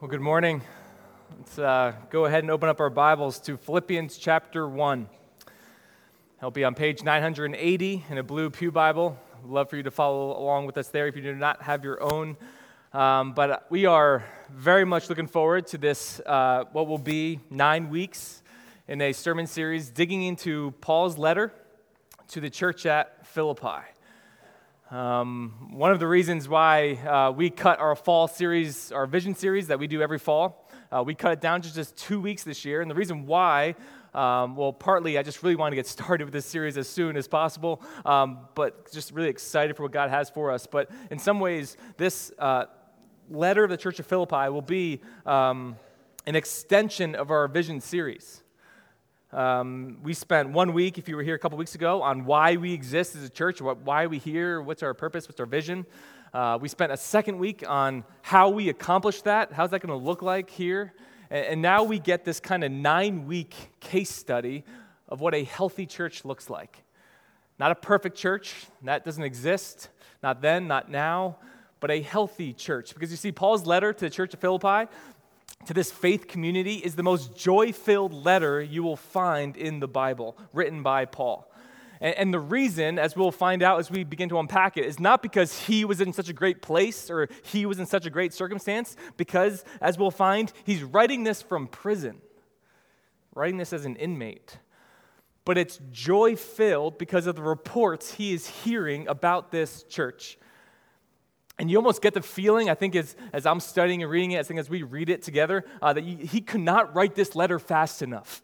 Well, good morning. Let's uh, go ahead and open up our Bibles to Philippians chapter 1. It'll be on page 980 in a blue Pew Bible. I'd love for you to follow along with us there if you do not have your own. Um, but we are very much looking forward to this, uh, what will be nine weeks in a sermon series digging into Paul's letter to the church at Philippi. Um, one of the reasons why uh, we cut our fall series, our vision series that we do every fall, uh, we cut it down to just two weeks this year. And the reason why, um, well, partly I just really want to get started with this series as soon as possible, um, but just really excited for what God has for us. But in some ways, this uh, letter of the Church of Philippi will be um, an extension of our vision series. Um, we spent one week, if you were here a couple weeks ago, on why we exist as a church, what, why are we here, what's our purpose, what's our vision. Uh, we spent a second week on how we accomplish that, how's that going to look like here. And, and now we get this kind of nine week case study of what a healthy church looks like. Not a perfect church, that doesn't exist, not then, not now, but a healthy church. Because you see, Paul's letter to the church of Philippi to this faith community is the most joy filled letter you will find in the Bible, written by Paul. And, the reason, as we'll find out as we begin to unpack it, is not because he was in such a great place or he was in such a great circumstance, because, as we'll find, he's writing this from prison, writing this as an inmate. But it's joy filled because of the reports he is hearing about this church. And you almost get the feeling, I think, as, as I'm studying and reading it, I think as we read it together, uh, that he could not write this letter fast enough.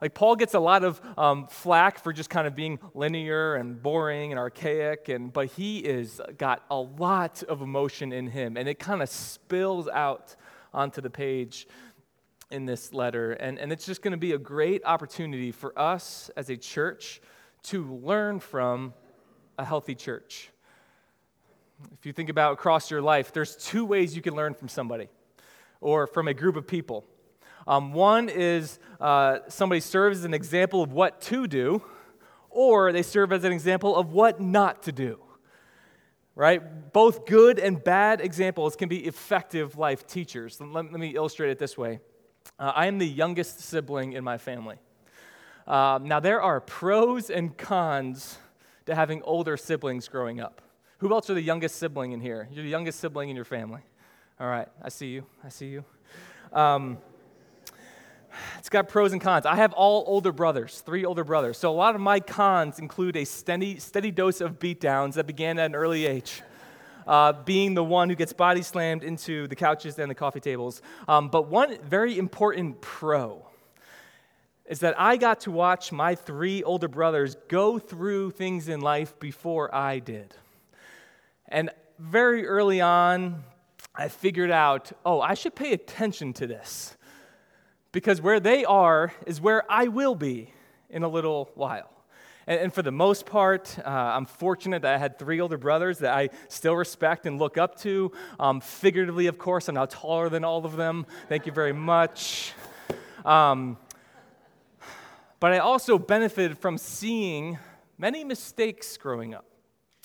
Like, Paul gets a lot of um, flack for just kind of being linear and boring and archaic, and, but he is got a lot of emotion in him, and it kind of spills out onto the page in this letter. And, and it's just going to be a great opportunity for us as a church to learn from a healthy church. If you think about across your life, there's two ways you can learn from somebody or from a group of people. Um, one is uh, somebody serves as an example of what to do, or they serve as an example of what not to do. Right? Both good and bad examples can be effective life teachers. Let, let me illustrate it this way uh, I am the youngest sibling in my family. Uh, now, there are pros and cons to having older siblings growing up. Who else are the youngest sibling in here? You're the youngest sibling in your family. All right, I see you. I see you. Um, it's got pros and cons. I have all older brothers, three older brothers. So a lot of my cons include a steady, steady dose of beatdowns that began at an early age. Uh, being the one who gets body slammed into the couches and the coffee tables. Um, but one very important pro is that I got to watch my three older brothers go through things in life before I did. And very early on, I figured out oh, I should pay attention to this. Because where they are is where I will be in a little while. And, and for the most part, uh, I'm fortunate that I had three older brothers that I still respect and look up to. Um, figuratively, of course, I'm now taller than all of them. Thank you very much. Um, but I also benefited from seeing many mistakes growing up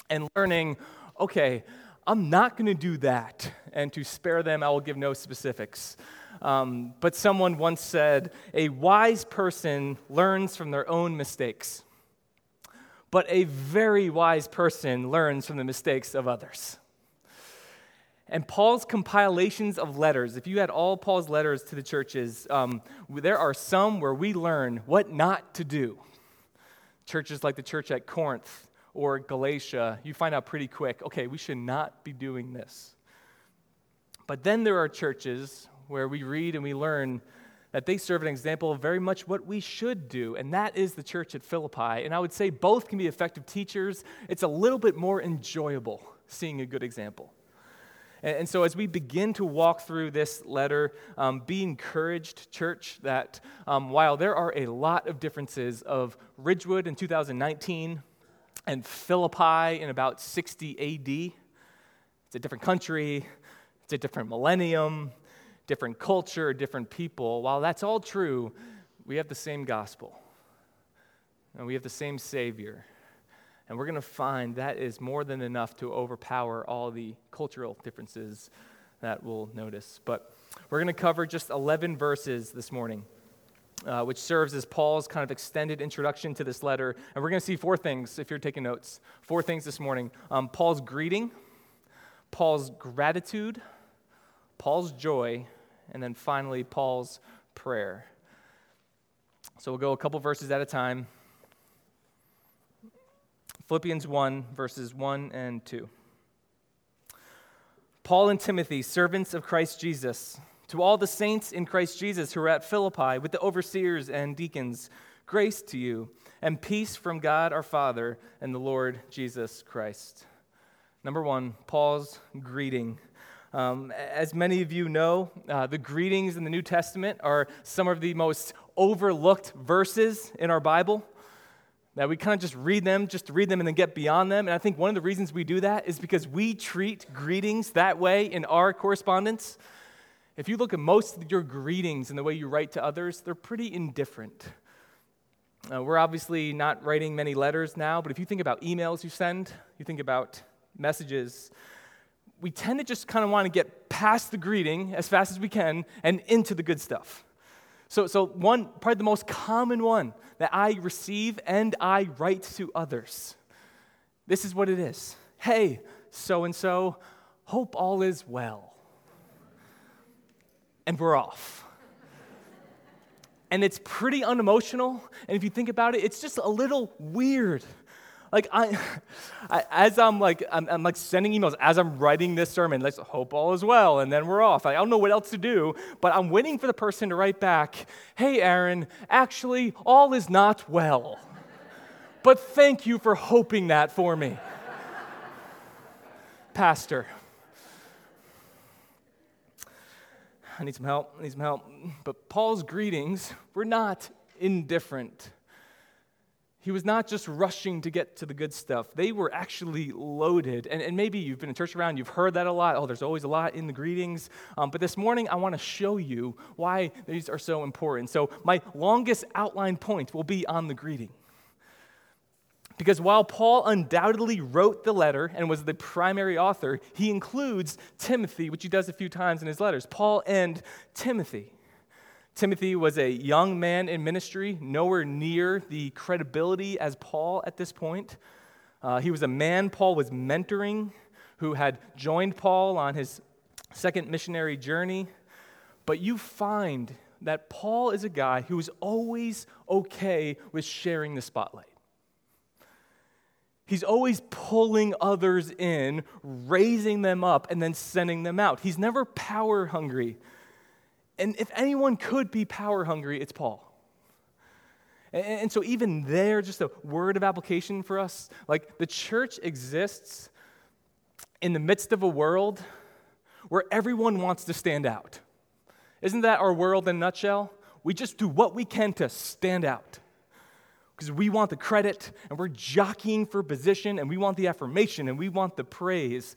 and learning okay, I'm not going to do that. And to spare them, I will give no specifics. Um, but someone once said, a wise person learns from their own mistakes, but a very wise person learns from the mistakes of others. And Paul's compilations of letters, if you had all Paul's letters to the churches, um, there are some where we learn what not to do. Churches like the church at Corinth, or Galatia, you find out pretty quick okay, we should not be doing this. But then there are churches where we read and we learn that they serve an example of very much what we should do, and that is the church at Philippi. And I would say both can be effective teachers. It's a little bit more enjoyable seeing a good example. And, so, as we begin to walk through this letter, um, be encouraged, church, that um, while there are a lot of differences of Ridgewood in 2019 and Philippi in about 60 AD. It's a different country, it's a different millennium, different culture, different people. While that's all true, we have the same gospel, and we have the same Savior. And we're going to find that is more than enough to overpower all the cultural differences that we'll notice. But We're going to cover just 11 verses this morning. Uh, which serves as Paul's kind of extended introduction to this letter. And we're going to see four things if you're taking notes. Four things this morning um, Paul's greeting, Paul's gratitude, Paul's joy, and then finally, Paul's prayer. So we'll go a couple verses at a time. Philippians 1, verses 1 and 2. Paul and Timothy, servants of Christ Jesus, to all the saints in Christ Jesus who are at Philippi, with the overseers and deacons, grace to you, and peace from God our Father and the Lord Jesus Christ. Number one, Paul's greeting. Um, as many of you know, uh, the greetings in the New Testament are some of the most overlooked verses in our Bible. That we kind of just read them, just read them and then get beyond them. And I think one of the reasons we do that is because we treat greetings that way in our correspondence. If you look at most of your greetings and the way you write to others, they're pretty indifferent. Uh, we're obviously not writing many letters now, but if you think about emails you send, you think about messages, we tend to just kind of want to get past the greeting as fast as we can and into the good stuff. So, so one, probably the most common one that I receive and I write to others. This is what it is. Hey, so and so, hope all is well. And we're off. and it's pretty unemotional. And if you think about it, it's just a little weird. Like I, I as I'm like I'm, I'm, like sending emails as I'm writing this sermon. Let's hope all is well, and then we're off. I don't know what else to do, but I'm waiting for the person to write back. Hey, Aaron, actually, all is not well. but thank you for hoping that for me, Pastor. I need some help. I need some help. But Paul's greetings were not indifferent. He was not just rushing to get to the good stuff. They were actually loaded. And, and maybe you've been in church around, you've heard that a lot. Oh, there's always a lot in the greetings. Um, but this morning, I want to show you why these are so important. So, my longest outline point will be on the greeting. Because while Paul undoubtedly wrote the letter and was the primary author, he includes Timothy, which he does a few times in his letters. Paul and Timothy. Timothy was a young man in ministry, nowhere near the credibility as Paul at this point. Uh, he was a man Paul was mentoring who had joined Paul on his second missionary journey. But you find that Paul is a guy who is always okay with sharing the spotlight. He's always pulling others in, raising them up, and then sending them out. He's never power hungry. And if anyone could be power hungry, it's Paul. And, so, even there, just a word of application for us like the church exists in the midst of a world where everyone wants to stand out. Isn't that our world in a nutshell? We just do what we can to stand out because we want the credit and we're jockeying for position and we want the affirmation and we want the praise.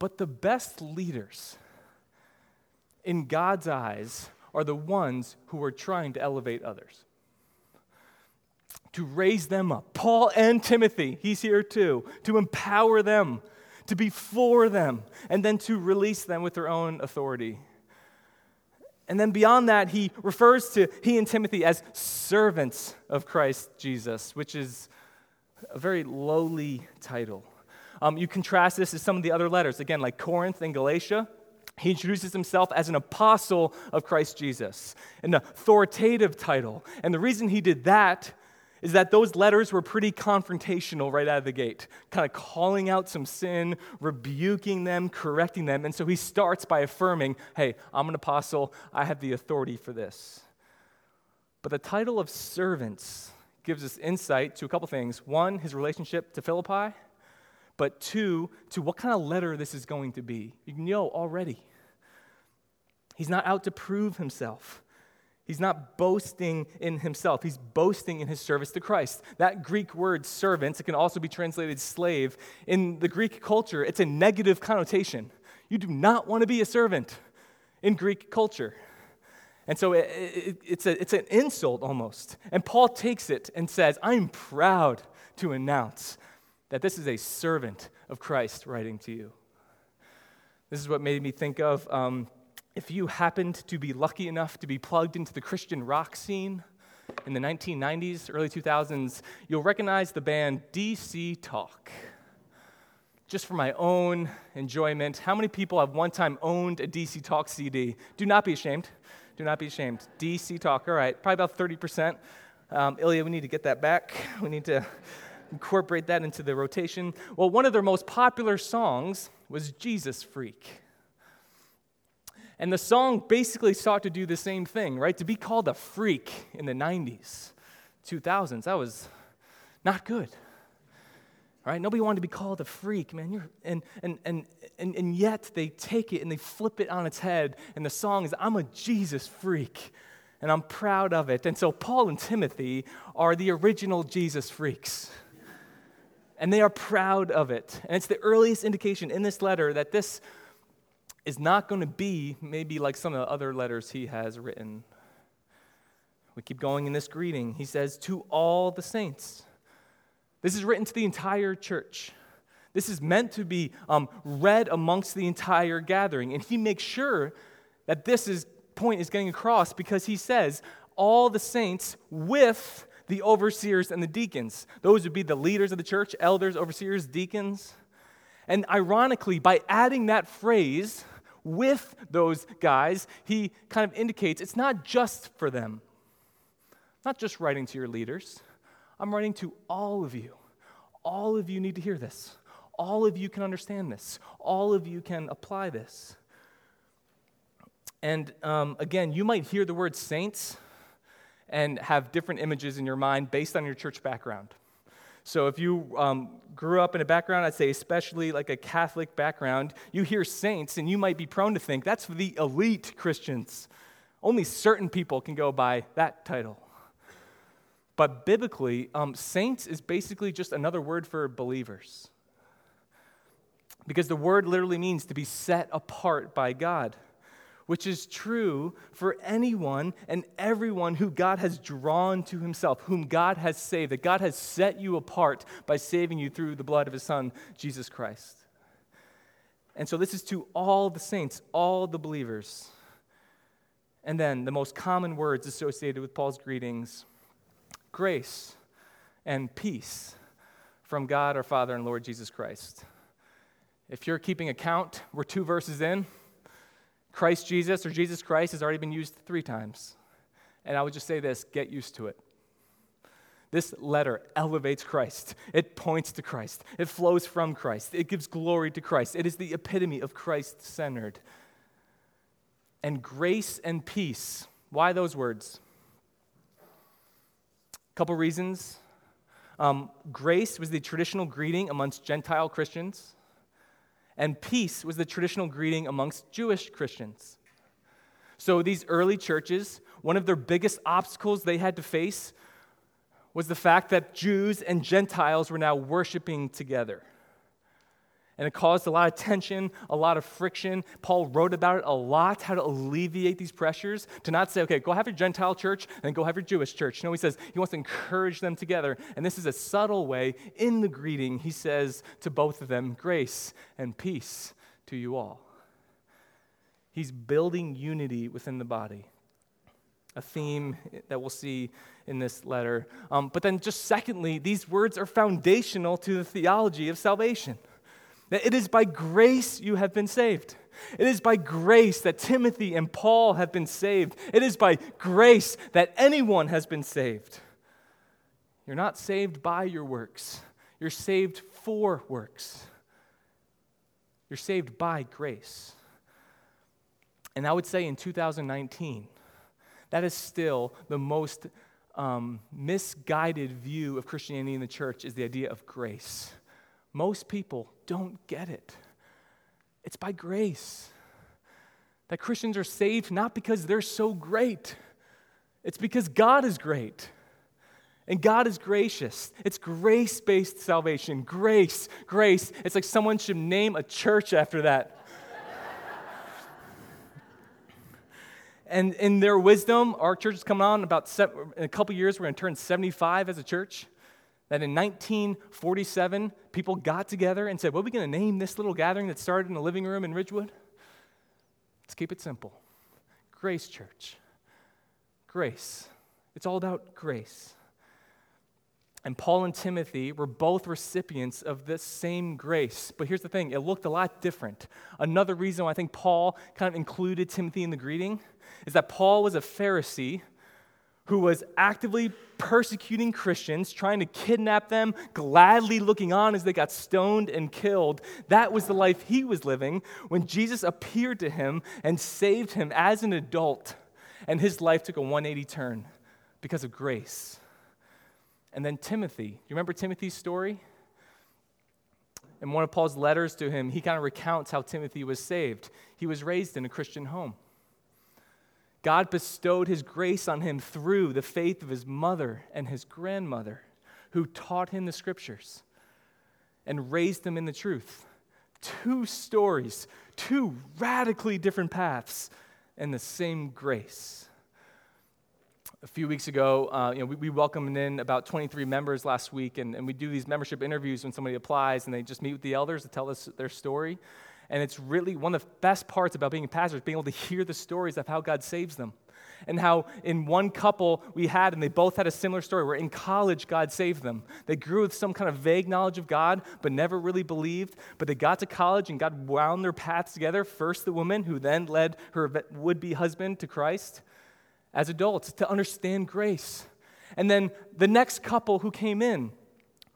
But the best leaders, in God's eyes, are the ones who are trying to elevate others, to raise them up. Paul and Timothy, he's here too, to empower them, to be for them, and then to release them with their own authority. And then beyond that, he refers to he and Timothy as servants of Christ Jesus, which is a very lowly title. Um, you contrast this to some of the other letters, again, like Corinth and Galatia. He introduces himself as an apostle of Christ Jesus, an authoritative title. And the reason he did that is that those letters were pretty confrontational right out of the gate, kind of calling out some sin, rebuking them, correcting them. And so he starts by affirming, hey, I'm an apostle, I have the authority for this. But the title of servants gives us insight to a couple things. One, his relationship to Philippi, but two, to what kind of letter this is going to be. You know already. He's not out to prove himself. He's not boasting in himself. He's boasting in his service to Christ. That Greek word servant, it can also be translated slave. In the Greek culture, it's a negative connotation. You do not want to be a servant in Greek culture. And so it, it, it's, a, it's an insult almost. And Paul takes it and says, I'm proud to announce that this is a servant of Christ writing to you. This is what made me think of. Um, if you happened to be lucky enough to be plugged into the Christian rock scene in the 1990s, early 2000s, you'll recognize the band DC Talk. Just for my own enjoyment, how many people have one time owned a DC Talk CD? Do not be ashamed. Do not be ashamed. DC Talk, all right, probably about 30%. Um, Ilya, we need to get that back. We need to incorporate that into the rotation. Well, one of their most popular songs was Jesus Freak. And the song basically sought to do the same thing, right? To be called a freak in the 90s, 2000s, that was not good. Right? Nobody wanted to be called a freak, man. You're, and, and, and, and, and yet they take it and they flip it on its head. And the song is, I'm a Jesus freak. And I'm proud of it. And so Paul and Timothy are the original Jesus freaks and they are proud of it. And it's the earliest indication in this letter that this is not going to be maybe like some of the other letters he has written. We keep going in this greeting. He says, To all the saints. This is written to the entire church. This is meant to be um, read amongst the entire gathering. And he makes sure that this is, point is getting across because he says, All the saints with the overseers and the deacons. Those would be the leaders of the church, elders, overseers, deacons. And ironically, by adding that phrase with those guys, he kind of indicates it's not just for them. Not just writing to your leaders. I'm writing to all of you. All of you need to hear this. All of you can understand this. All of you can apply this. And um, again, you might hear the word saints and have different images in your mind based on your church background. So if you um, grew up in a background, I'd say especially like a Catholic background, you hear saints and you might be prone to think that's for the elite Christians. Only certain people can go by that title. But biblically, um, saints is basically just another word for believers. Because the word literally means to be set apart by God which is true for anyone and everyone who God has drawn to himself, whom God has saved, that God has set you apart by saving you through the blood of his Son, Jesus Christ. And so this is to all the saints, all the believers. And then the most common words associated with Paul's greetings grace and peace from God our Father and Lord Jesus Christ. If you're keeping account, we're two verses in. Christ Jesus or Jesus Christ has already been used three times. And I would just say this get used to it. This letter elevates Christ. It points to Christ. It flows from Christ. It gives glory to Christ. It is the epitome of Christ centered. And grace and peace. Why those words? A couple reasons. Um, grace was the traditional greeting amongst Gentile Christians and peace was the traditional greeting amongst Jewish Christians. So, these early churches, one of their biggest obstacles they had to face was the fact that Jews and Gentiles were now worshiping together and it caused a lot of tension, a lot of friction. Paul wrote about it a lot, how to alleviate these pressures, to not say, okay, go have your Gentile church and go have your Jewish church. No, he says he wants to encourage them together. And this is a subtle way in the greeting. He says to both of them, grace and peace to you all. He's building unity within the body a theme that we'll see in this letter. Um, but then, just secondly, these words are foundational to the theology of salvation. That it is by grace you have been saved. It is by grace that Timothy and Paul have been saved. It is by grace that anyone has been saved. You're not saved by your works, you're saved for works. You're saved by grace. And I would say in 2019, that is still the most um, misguided view of Christianity in the church is the idea of grace. Most people don't get it. It's by grace that Christians are saved not because they're so great, it's because God is great. And God is gracious. It's grace based salvation. Grace, grace. It's like someone should name a church after that. and in their wisdom, our church is coming on about seven, in a couple years, we're going to turn 75 as a church that in 1947, people got together and said, What are we going to name this little gathering that started in the living room in Ridgewood? Let's keep it simple. Grace Church. Grace. It's all about grace. And Paul and Timothy were both recipients of this same grace. But here's the thing it looked a lot different. Another reason why I think Paul kind of included Timothy in the greeting is that Paul was a Pharisee who was actively persecuting Christians, trying to kidnap them, gladly looking on as they got stoned and killed. That was the life he was living when Jesus appeared to him and saved him as an adult. And his life took a 180 turn because of grace. And then Timothy. You remember Timothy's story? In one of Paul's letters to him, he kind of recounts how Timothy was saved. He was raised in a Christian home. God bestowed his grace on him through the faith of his mother and his grandmother, who taught him the scriptures and raised him in the truth. Two stories, two radically different paths, and the same grace a few weeks ago, uh, you know, we, we, welcomed in about 23 members last week, and, and we do these membership interviews when somebody applies, and they just meet with the elders to tell us their story. And it's really one of the best parts about being a pastor is being able to hear the stories of how God saves them. And how in one couple we had, and they both had a similar story, where in college God saved them. They grew with some kind of vague knowledge of God, but never really believed. But they got to college, and God wound their paths together. First, the woman, who then led her would be husband to Christ as adults to understand grace. And then the next couple who came in,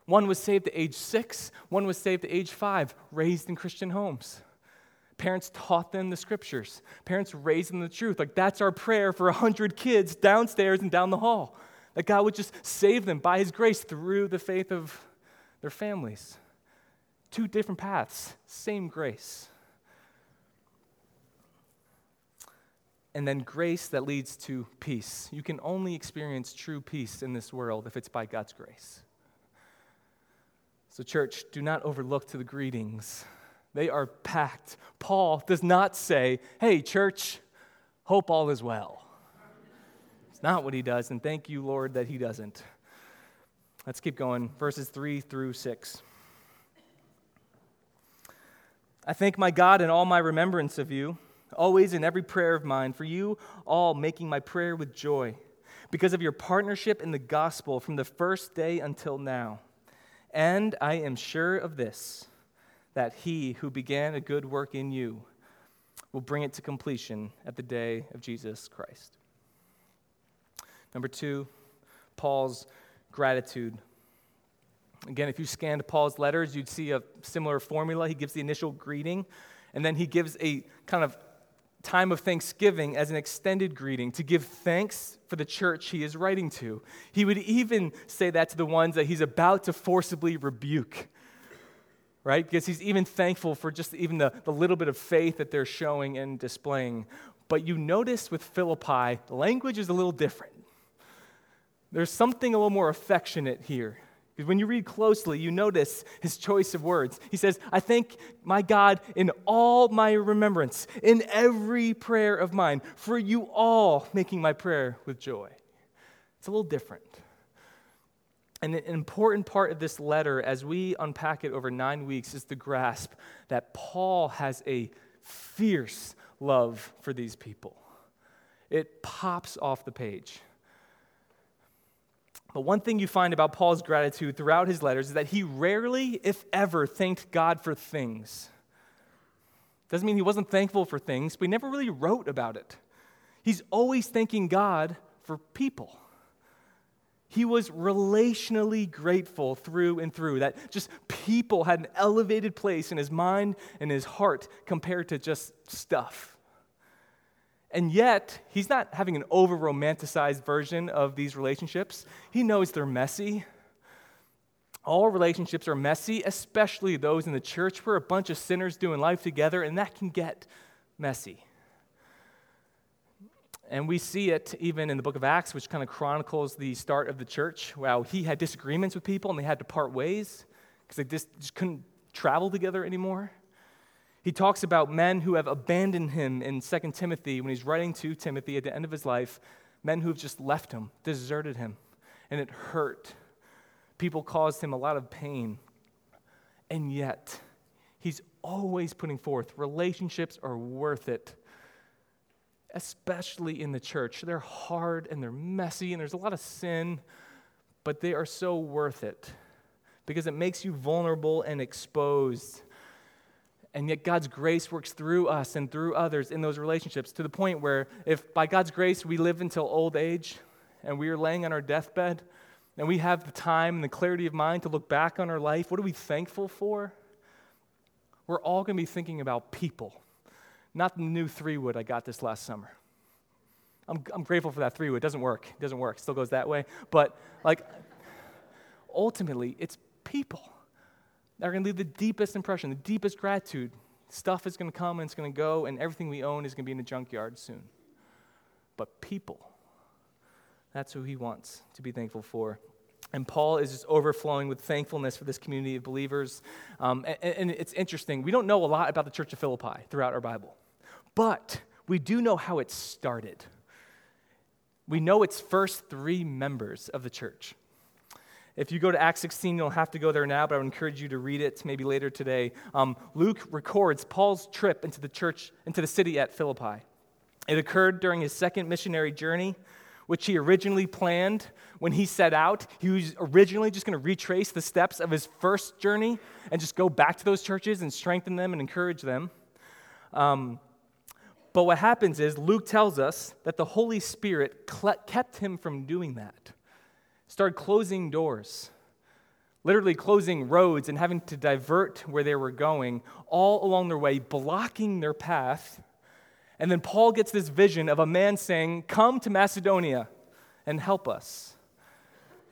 one was saved at age six, one was saved at age five, raised in Christian homes. Parents taught them the scriptures. Parents raised them the truth. Like that's our prayer for 100 kids downstairs and down the hall. That God would just save them by His grace through the faith of their families. Two different paths, same grace. and then grace that leads to peace. You can only experience true peace in this world if it's by God's grace. So, church, do not overlook to the greetings. They are packed. Paul does not say, Hey, church, hope all is well. It's not what he does, and thank you, Lord, that he doesn't. Let's keep going. Verses 3 through 6. I thank my God in all my remembrance of you always in every prayer of mine, for you all making my prayer with joy, because of your partnership in the gospel from the first day until now. And I am sure of this, that he who began a good work in you will bring it to completion at the day of Jesus Christ. Number two, Paul's gratitude. Again, if you scanned Paul's letters, you'd see a similar formula. He gives the initial greeting, and then he gives a kind of time of thanksgiving as an extended greeting to give thanks for the church he is writing to. He would even say that to the ones that he's about to forcibly rebuke, right? Because he's even thankful for just even the, the little bit of faith that they're showing and displaying. But you notice with Philippi, the language is a little different. There's something a little more affectionate here. Because when you read closely, you notice his choice of words. He says, I thank my God in all my remembrance, in every prayer of mine, for you all making my prayer with joy. It's a little different. And an important part of this letter, as we unpack it over nine weeks, is to grasp that Paul has a fierce love for these people. It pops off the page. But one thing you find about Paul's gratitude throughout his letters is that he rarely, if ever, thanked God for things. Doesn't mean he wasn't thankful for things, but he never really wrote about it. He's always thanking God for people. He was relationally grateful through and through, that just people had an elevated place in his mind and his heart compared to just stuff. And yet, he's not having an over romanticized version of these relationships. He knows they're messy. All relationships are messy, especially those in the church. We're a bunch of sinners doing life together, and that can get messy. And we see it even in the book of Acts, which kind of chronicles the start of the church. Wow, he had disagreements with people and they had to part ways because they just, just couldn't travel together anymore. He talks about men who have abandoned him in 2 Timothy when he's writing to Timothy at the end of his life, men who have just left him, deserted him, and it hurt. People caused him a lot of pain. And yet, he's always putting forth relationships are worth it. especially in the church. They're hard and they're messy and there's a lot of sin, but they are so worth it because it makes you vulnerable and exposed. And yet, God's grace works through us and through others in those relationships to the point where, if by God's grace we live until old age and we are laying on our deathbed and we have the time and the clarity of mind to look back on our life, what are we thankful for? We're all going to be thinking about people, not the new three wood I got this last summer. I'm, I'm grateful for that three wood. It doesn't work. It doesn't work. It still goes that way. But, like, ultimately, it's people that are going to leave the deepest impression, the deepest gratitude. Stuff is going to come and it's going to go, and everything we own is going to be in the junkyard soon. But people, that's who he wants to be thankful for. And Paul is just overflowing with thankfulness for this community of believers. Um, and, and it's interesting. We don't know a lot about the church of Philippi throughout our Bible, but we do know how it started. We know its first three members of the church. If you go to Acts 16, you'll have to go there now, but I would encourage you to read it maybe later today. Um, Luke records Paul's trip into the church, into the city at Philippi. It occurred during his second missionary journey, which he originally planned when he set out. He was originally just going to retrace the steps of his first journey and just go back to those churches and strengthen them and encourage them. Um, but what happens is Luke tells us that the Holy Spirit kept him from doing that started closing doors, literally closing roads and having to divert where they were going all along their way, blocking their path. And then Paul gets this vision of a man saying, Come to Macedonia and help us.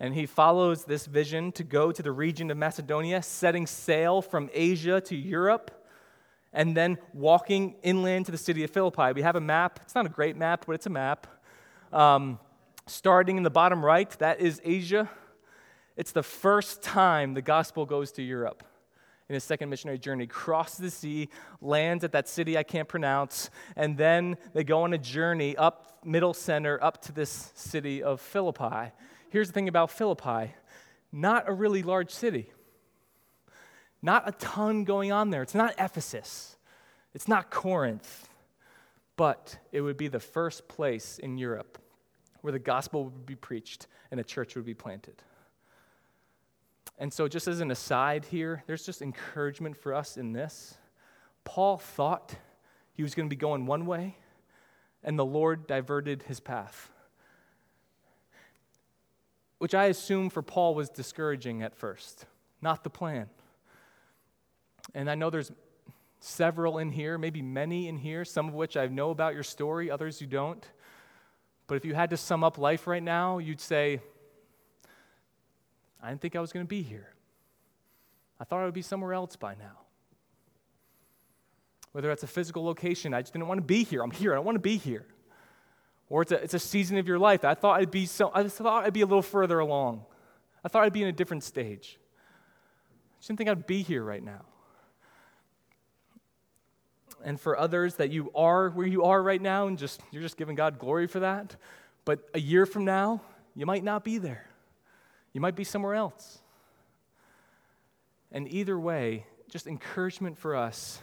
And he follows this vision to go to the region of Macedonia, setting sail from Asia to Europe, and then walking inland to the city of Philippi. We have a map. It's not a great map, but it's a map. Um, starting in the bottom right, that is Asia. It's the first time the gospel goes to Europe in his second missionary journey. Crosses the sea, lands at that city I can't pronounce, and then they go on a journey up middle center up to this city of Philippi. Here's the thing about Philippi not a really large city, not a ton going on there. It's not Ephesus, it's not Corinth, but it would be the first place in Europe where the gospel would be preached and a church would be planted. And so, just as an aside here, there's just encouragement for us in this. Paul thought he was going to be going one way, and the Lord diverted his path. Which I assume for Paul was discouraging at first, not the plan. And I know there's several in here, maybe many in here, some of which I know about your story, others you don't. But if you had to sum up life right now, you'd say, I didn't think I was going to be here. I thought I would be somewhere else by now. Whether that's a physical location, I just didn't want to be here. I'm here. I don't want to be here. Or it's a, it's a season of your life. I thought I'd be so I thought I'd be a little further along. I thought I'd be in a different stage. I just didn't think I'd be here right now and for others that you are where you are right now and just you're just giving God glory for that. But a year from now, you might not be there. You might be somewhere else. And either way, just encouragement for us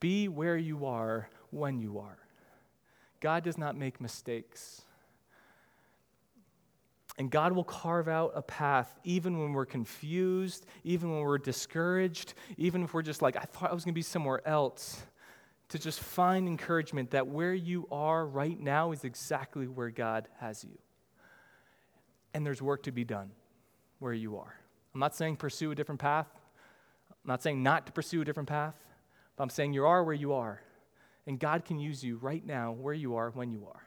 be where you are when you are. God does not make mistakes. And God will carve out a path even when we're confused, even when we're discouraged, even if we're just like, I thought I was going to be somewhere else to just find encouragement that where you are right now is exactly where God has you. And there's work to be done where you are. I'm not saying pursue a different path. I'm not saying not to pursue a different path, but I'm saying you are where you are. And God can use you right now where you are when you are.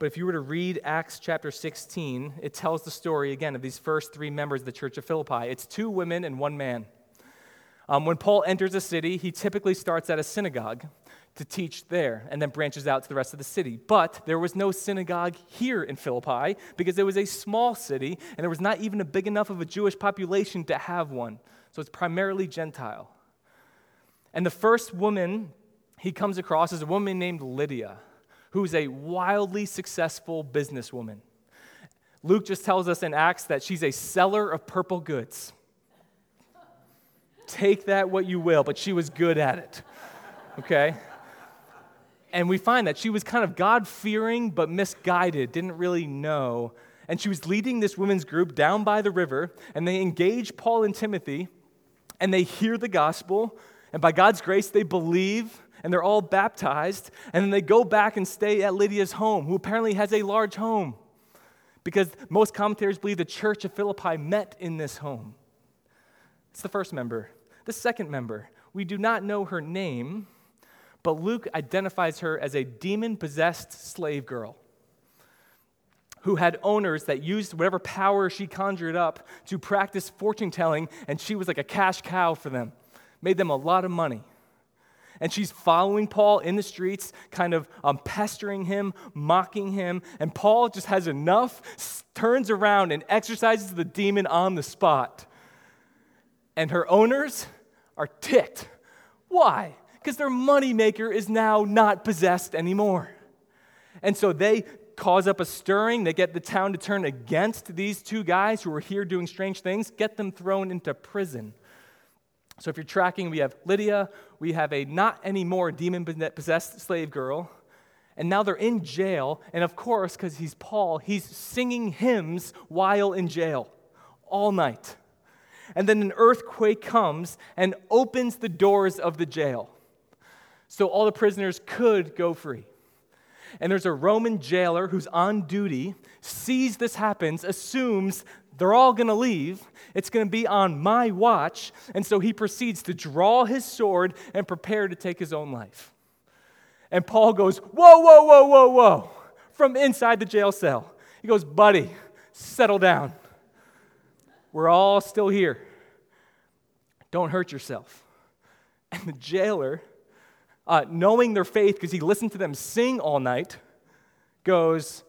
But if you were to read Acts chapter 16, it tells the story again of these first three members of the church of Philippi. It's two women and one man. Um, when Paul enters a city, he typically starts at a synagogue to teach there and then branches out to the rest of the city. But there was no synagogue here in Philippi because it was a small city and there was not even a big enough of a Jewish population to have one. So it's primarily Gentile. And the first woman he comes across is a woman named Lydia, who's a wildly successful businesswoman. Luke just tells us in Acts that she's a seller of purple goods. Take that what you will, but she was good at it. Okay? And we find that she was kind of God fearing but misguided, didn't really know. And she was leading this women's group down by the river, and they engage Paul and Timothy, and they hear the gospel, and by God's grace, they believe, and they're all baptized, and then they go back and stay at Lydia's home, who apparently has a large home, because most commentators believe the church of Philippi met in this home. It's the first member. The second member, we do not know her name but Luke identifies her as a demon possessed slave girl who had owners that used whatever power she conjured up to practice fortune telling, and she was like a cash cow for them, made them a lot of money. And she's following Paul in the streets, kind of um, pestering him, mocking him. And Paul just has enough, turns around and exorcises the demon on the spot. And her owners are ticked. Why? because their moneymaker is now not possessed anymore. And so they cause up a stirring. They get the town to turn against these two guys who are here doing strange things, get them thrown into prison. So if you're tracking, we have Lydia, we have a not anymore demon possessed slave girl, and now they're in jail. And of course, because he's Paul, he's singing hymns while in jail all night. And then an earthquake comes and opens the doors of the jail so all the prisoners could go free. And there's a Roman jailer who's on duty, sees this happens, assumes they're all going to leave. It's going to be on my watch. And so he proceeds to draw his sword and prepare to take his own life. And Paul goes, Whoa, whoa, whoa, whoa, whoa, from inside the jail cell. He goes, Buddy, settle down. We're all still here. Don't hurt yourself. And the jailer uh, knowing their faith because he listened to them sing all night, goes,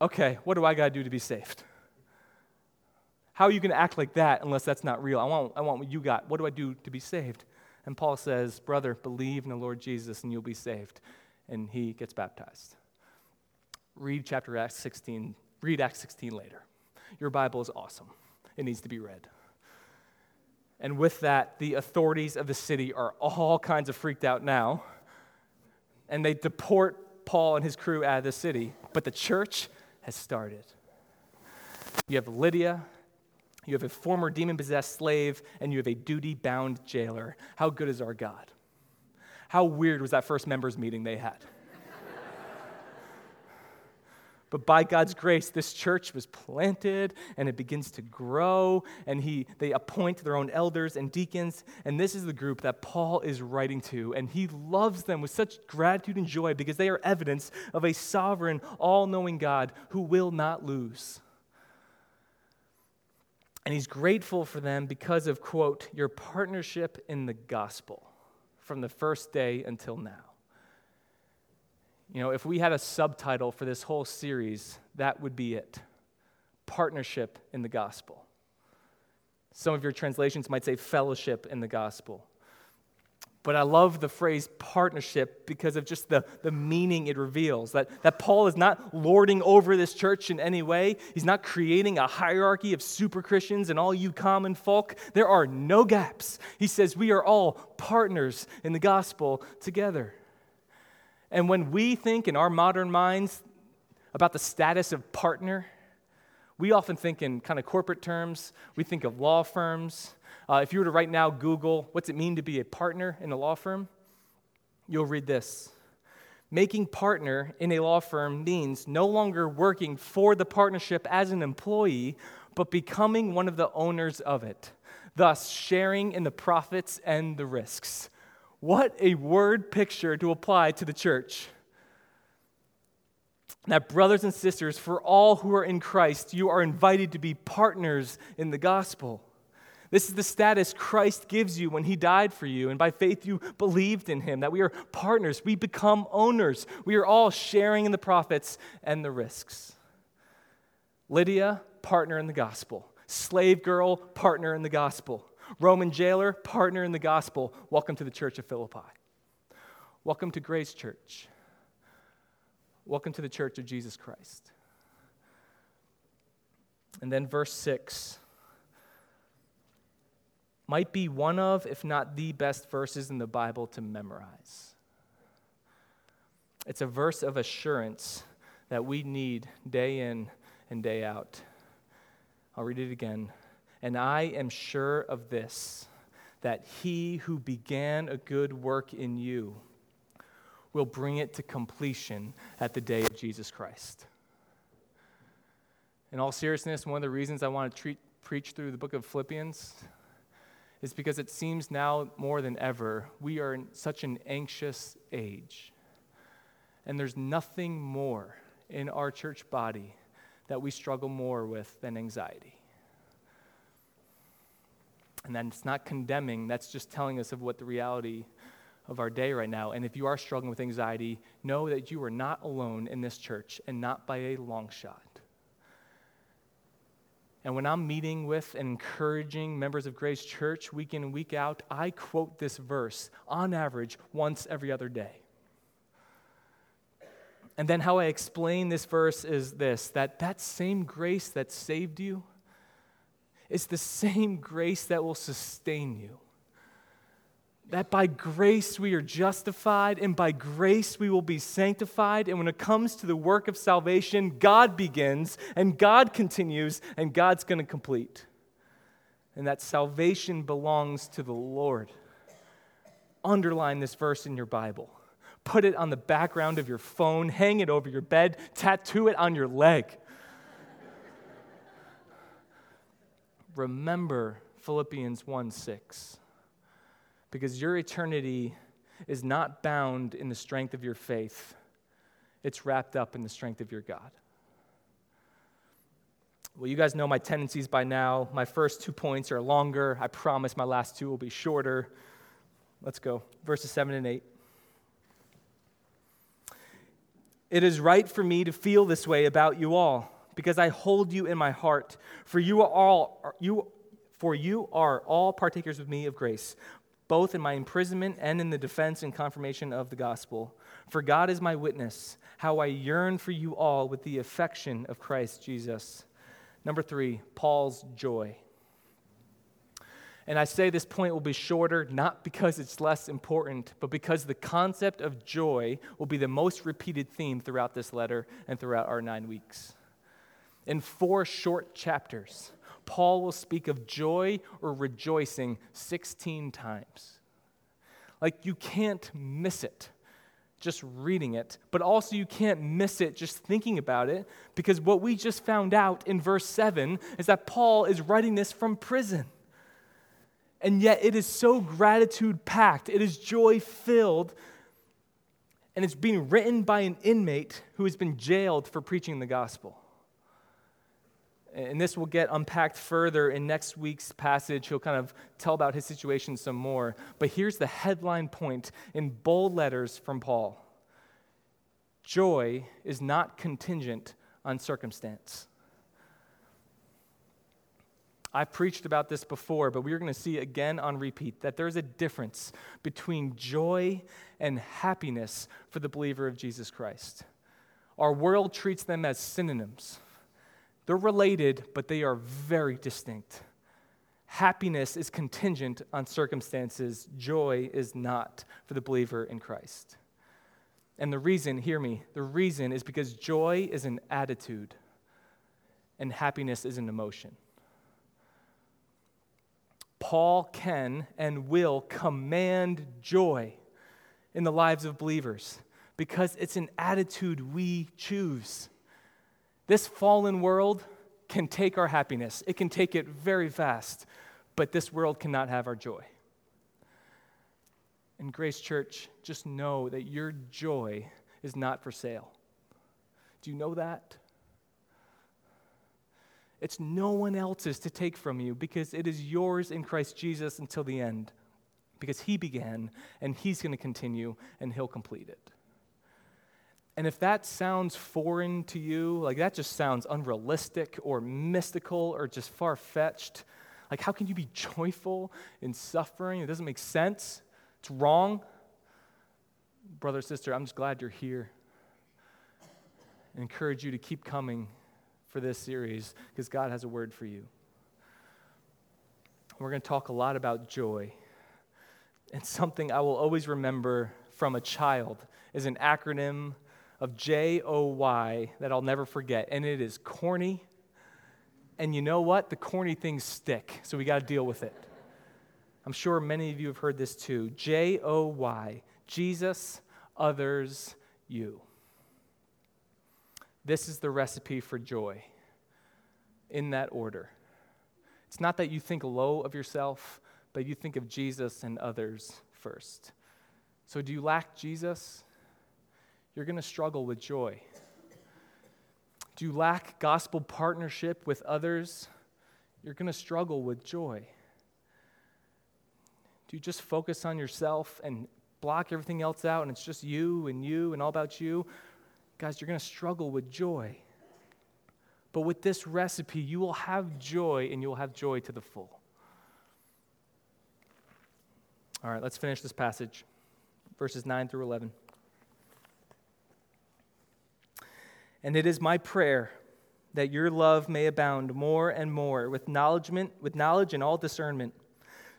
Okay, what do I got to do to be saved? How are you going to act like that unless that's not real? I want, I want what you got. What do I do to be saved? And Paul says, Brother, believe in the Lord Jesus and you'll be saved. And he gets baptized. Read chapter Acts 16. Read Acts 16 later. Your Bible is awesome. It needs to be read. And with that, the authorities of the city are all kinds of freaked out now. And they deport Paul and his crew out of the city. But the church has started. You have Lydia, you have a former demon possessed slave, and you have a duty bound jailer. How good is our God? How weird was that first members meeting they had? But by God's grace, this church was planted and it begins to grow, and he, they appoint their own elders and deacons. And this is the group that Paul is writing to, and he loves them with such gratitude and joy because they are evidence of a sovereign, all knowing God who will not lose. And he's grateful for them because of, quote, your partnership in the gospel from the first day until now. You know, if we had a subtitle for this whole series, that would be it Partnership in the Gospel. Some of your translations might say fellowship in the gospel. But I love the phrase partnership because of just the, the meaning it reveals. That, that Paul is not lording over this church in any way. He's not creating a hierarchy of super Christians and all you common folk. There are no gaps. He says we are all partners in the gospel together. And when we think in our modern minds about the status of partner, we often think in kind of corporate terms. We think of law firms. Uh, if you were to right now Google, what's it mean to be a partner in a law firm? You'll read this. Making partner in a law firm means no longer working for the partnership as an employee, but becoming one of the owners of it, thus sharing in the profits and the risks. What a word picture to apply to the church. Now, brothers and sisters, for all who are in Christ, you are invited to be partners in the gospel. This is the status Christ gives you when he died for you, and by faith you believed in him, that we are partners. We become owners. We are all sharing in the profits and the risks. Lydia, partner in the gospel. Slave girl, partner in the gospel. Roman jailer, partner in the gospel. Welcome to the Church of Philippi. Welcome to Grace Church. Welcome to the Church of Jesus Christ. And then verse 6 might be one of, if not the best verses in the Bible to memorize. It's a verse of assurance that we need day in and day out. I'll read it again. And I am sure of this, that he who began a good work in you will bring it to completion at the day of Jesus Christ. In all seriousness, one of the reasons I want to treat, preach through the book of Philippians is because it seems now more than ever we are in such an anxious age. And there's nothing more in our church body that we struggle more with than anxiety. And that's not condemning, that's just telling us of what the reality of our day right now. And if you are struggling with anxiety, know that you are not alone in this church and not by a long shot. And when I'm meeting with and encouraging members of Grace Church week in and week out, I quote this verse on average once every other day. And then how I explain this verse is this that that same grace that saved you is the same grace that will sustain you. That by grace we are justified, and by grace we will be sanctified. And when it comes to the work of salvation, God begins, and God continues, and God's going to complete. And that salvation belongs to the Lord. Underline this verse in your Bible put it on the background of your phone, hang it over your bed, tattoo it on your leg. Remember Philippians 1 6. Because your eternity is not bound in the strength of your faith, it's wrapped up in the strength of your God. Well, you guys know my tendencies by now. My first two points are longer. I promise my last two will be shorter. Let's go. Verses 7 and 8. It is right for me to feel this way about you all, because I hold you in my heart. For you are all you for you are all partakers with me of grace, both in my imprisonment and in the defense and confirmation of the gospel. For God is my witness, how I yearn for you all with the affection of Christ Jesus. Number three, Paul's joy. And I say this point will be shorter not because it's less important, but because the concept of joy will be the most repeated theme throughout this letter and throughout our nine weeks. In four short chapters, Paul will speak of joy or rejoicing 16 times. Like you can't miss it just reading it, but also you can't miss it just thinking about it because what we just found out in verse 7 is that Paul is writing this from prison and yet it is so gratitude packed, it is joy filled, and it's being written by an inmate who has been jailed for preaching the gospel. And this will get unpacked further in next week's passage. He'll kind of tell about his situation some more. But here's the headline point in bold letters from Paul Joy is not contingent on circumstance. I've preached about this before, but we're going to see again on repeat that there's a difference between joy and happiness for the believer of Jesus Christ. Our world treats them as synonyms. They're related, but they are very distinct. Happiness is contingent on circumstances, joy is not for the believer in Christ. And the reason, hear me, the reason is because joy is an attitude and happiness is an emotion. Paul can and will command joy in the lives of believers because it's an attitude we choose. This fallen world can take our happiness, it can take it very fast, but this world cannot have our joy. And Grace Church, just know that your joy is not for sale. Do you know that? It's no one else's to take from you because it is yours in Christ Jesus until the end. Because he began and he's going to continue and he'll complete it. And if that sounds foreign to you, like that just sounds unrealistic or mystical or just far fetched, like how can you be joyful in suffering? It doesn't make sense. It's wrong. Brother, sister, I'm just glad you're here. I encourage you to keep coming for this series because God has a word for you. We're going to talk a lot about joy. And something I will always remember from a child is an acronym of J O Y that I'll never forget. And it is corny. And you know what? The corny things stick, so we got to deal with it. I'm sure many of you have heard this too. J O Y, Jesus, others, you. This is the recipe for joy in that order. It's not that you think low of yourself, but you think of Jesus and others first. So, do you lack Jesus? You're going to struggle with joy. Do you lack gospel partnership with others? You're going to struggle with joy. Do you just focus on yourself and block everything else out and it's just you and you and all about you? Guys, you're going to struggle with joy. But with this recipe, you will have joy and you will have joy to the full. All right, let's finish this passage, verses 9 through 11. And it is my prayer that your love may abound more and more with knowledge, with knowledge and all discernment,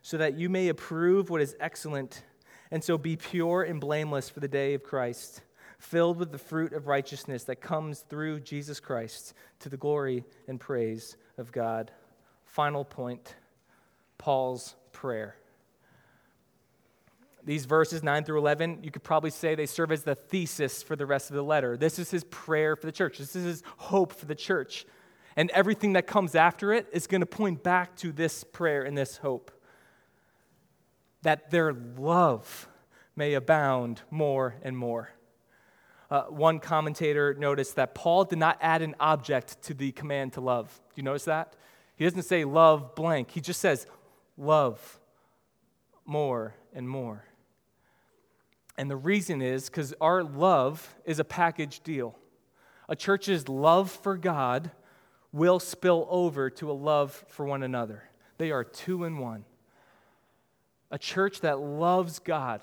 so that you may approve what is excellent, and so be pure and blameless for the day of Christ, filled with the fruit of righteousness that comes through Jesus Christ to the glory and praise of God. Final point Paul's prayer. These verses, 9 through 11, you could probably say they serve as the thesis for the rest of the letter. This is his prayer for the church, this is his hope for the church. And everything that comes after it is going to point back to this prayer and this hope that their love may abound more and more. Uh, one commentator noticed that Paul did not add an object to the command to love. Do you notice that? He doesn't say love blank, he just says love more and more. And the reason is because our love is a package deal. A church's love for God will spill over to a love for one another. They are two in one. A church that loves God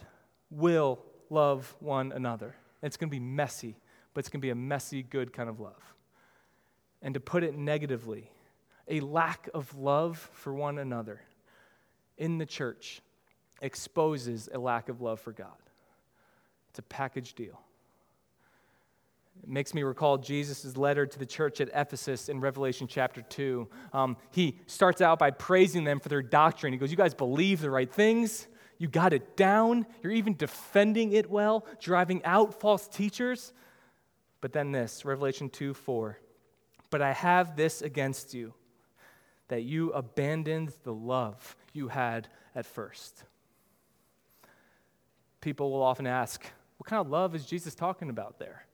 will love one another. It's going to be messy, but it's going to be a messy, good kind of love. And to put it negatively, a lack of love for one another in the church exposes a lack of love for God. It's a package deal. It makes me recall Jesus' letter to the church at Ephesus in Revelation chapter 2. Um, he starts out by praising them for their doctrine. He goes, You guys believe the right things. You got it down. You're even defending it well, driving out false teachers. But then this, Revelation 2 4. But I have this against you, that you abandoned the love you had at first. People will often ask, what kind of love is Jesus talking about there?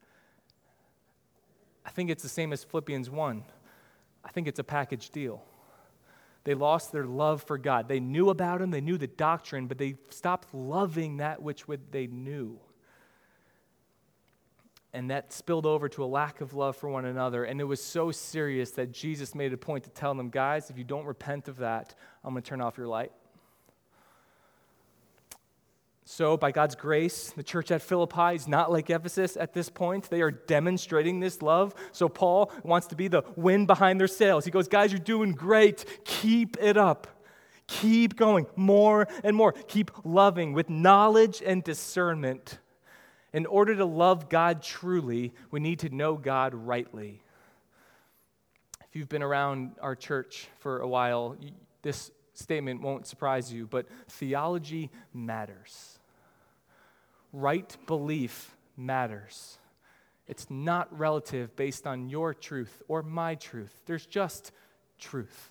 I think it's the same as Philippians 1. I think it's a package deal. They lost their love for God. They knew about Him, they knew the doctrine, but they stopped loving that which they knew. And that spilled over to a lack of love for one another. And it was so serious that Jesus made a point to tell them, guys, if you don't repent of that, I'm going to turn off your light. So, by God's grace, the church at Philippi is not like Ephesus at this point. They are demonstrating this love. So, Paul wants to be the wind behind their sails. He goes, Guys, you're doing great. Keep it up. Keep going more and more. Keep loving with knowledge and discernment. In order to love God truly, we need to know God rightly. If you've been around our church for a while, this statement won't surprise you, but theology matters right belief matters. It's not relative based on your truth or my truth. There's just truth.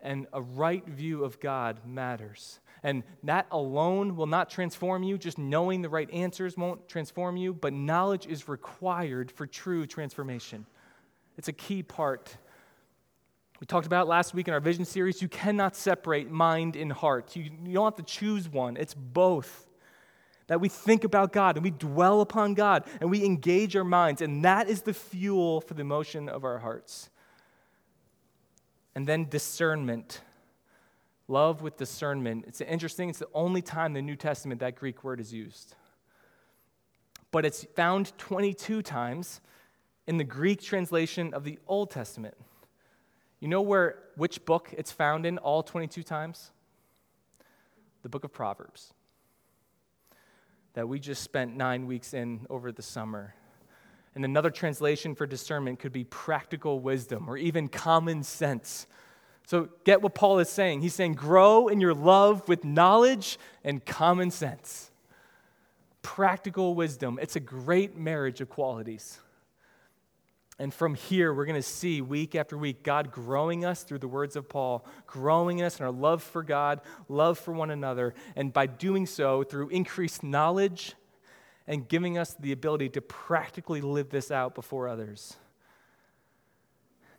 And a right view of God matters. And that alone will not transform you. Just knowing the right answers won't transform you, but knowledge is required for true transformation. It's a key part. We talked about last week in our vision series. You cannot separate mind and heart. You, you don't have to choose one, it's both that we think about God and we dwell upon God and we engage our minds, and that is the fuel for the motion of our hearts. And then discernment. Love with discernment. It's interesting, it's the only time in the New Testament that Greek word is used. But it's found 22 times in the Greek translation of the Old Testament. You know where which book it's found in all 22 times? The book of Proverbs. That we just spent nine weeks in over the summer. And another translation for discernment could be practical wisdom or even common sense. So, get what Paul is saying. He's saying, grow in your love with knowledge and common sense. Practical wisdom. It's a great marriage of qualities. And from here, we're going to see week after week God growing us through the words of Paul, growing us in our love for God, love for one another, and by doing so, through increased knowledge and giving us the ability to practically live this out before others.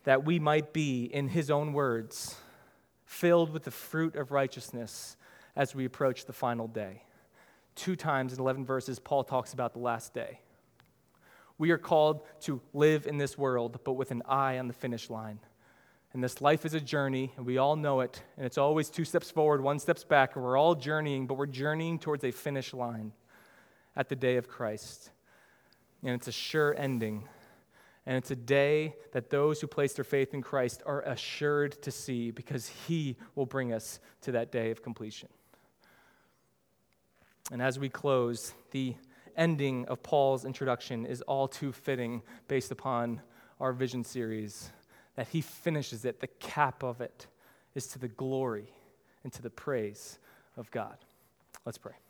That we might be, in his own words, filled with the fruit of righteousness as we approach the final day. Two times in 11 verses, Paul talks about the last day. We are called to live in this world, but with an eye on the finish line. And this life is a journey, and we all know it. And it's always two steps forward, one steps back, and we're all journeying, but we're journeying towards a finish line at the day of Christ. And it's a sure ending. And it's a day that those who place their faith in Christ are assured to see because He will bring us to that day of completion. And as we close, the ending of Paul's introduction is all too fitting based upon our vision series. That he finishes it, the cap of it is to the glory and to the praise of God. Let's pray.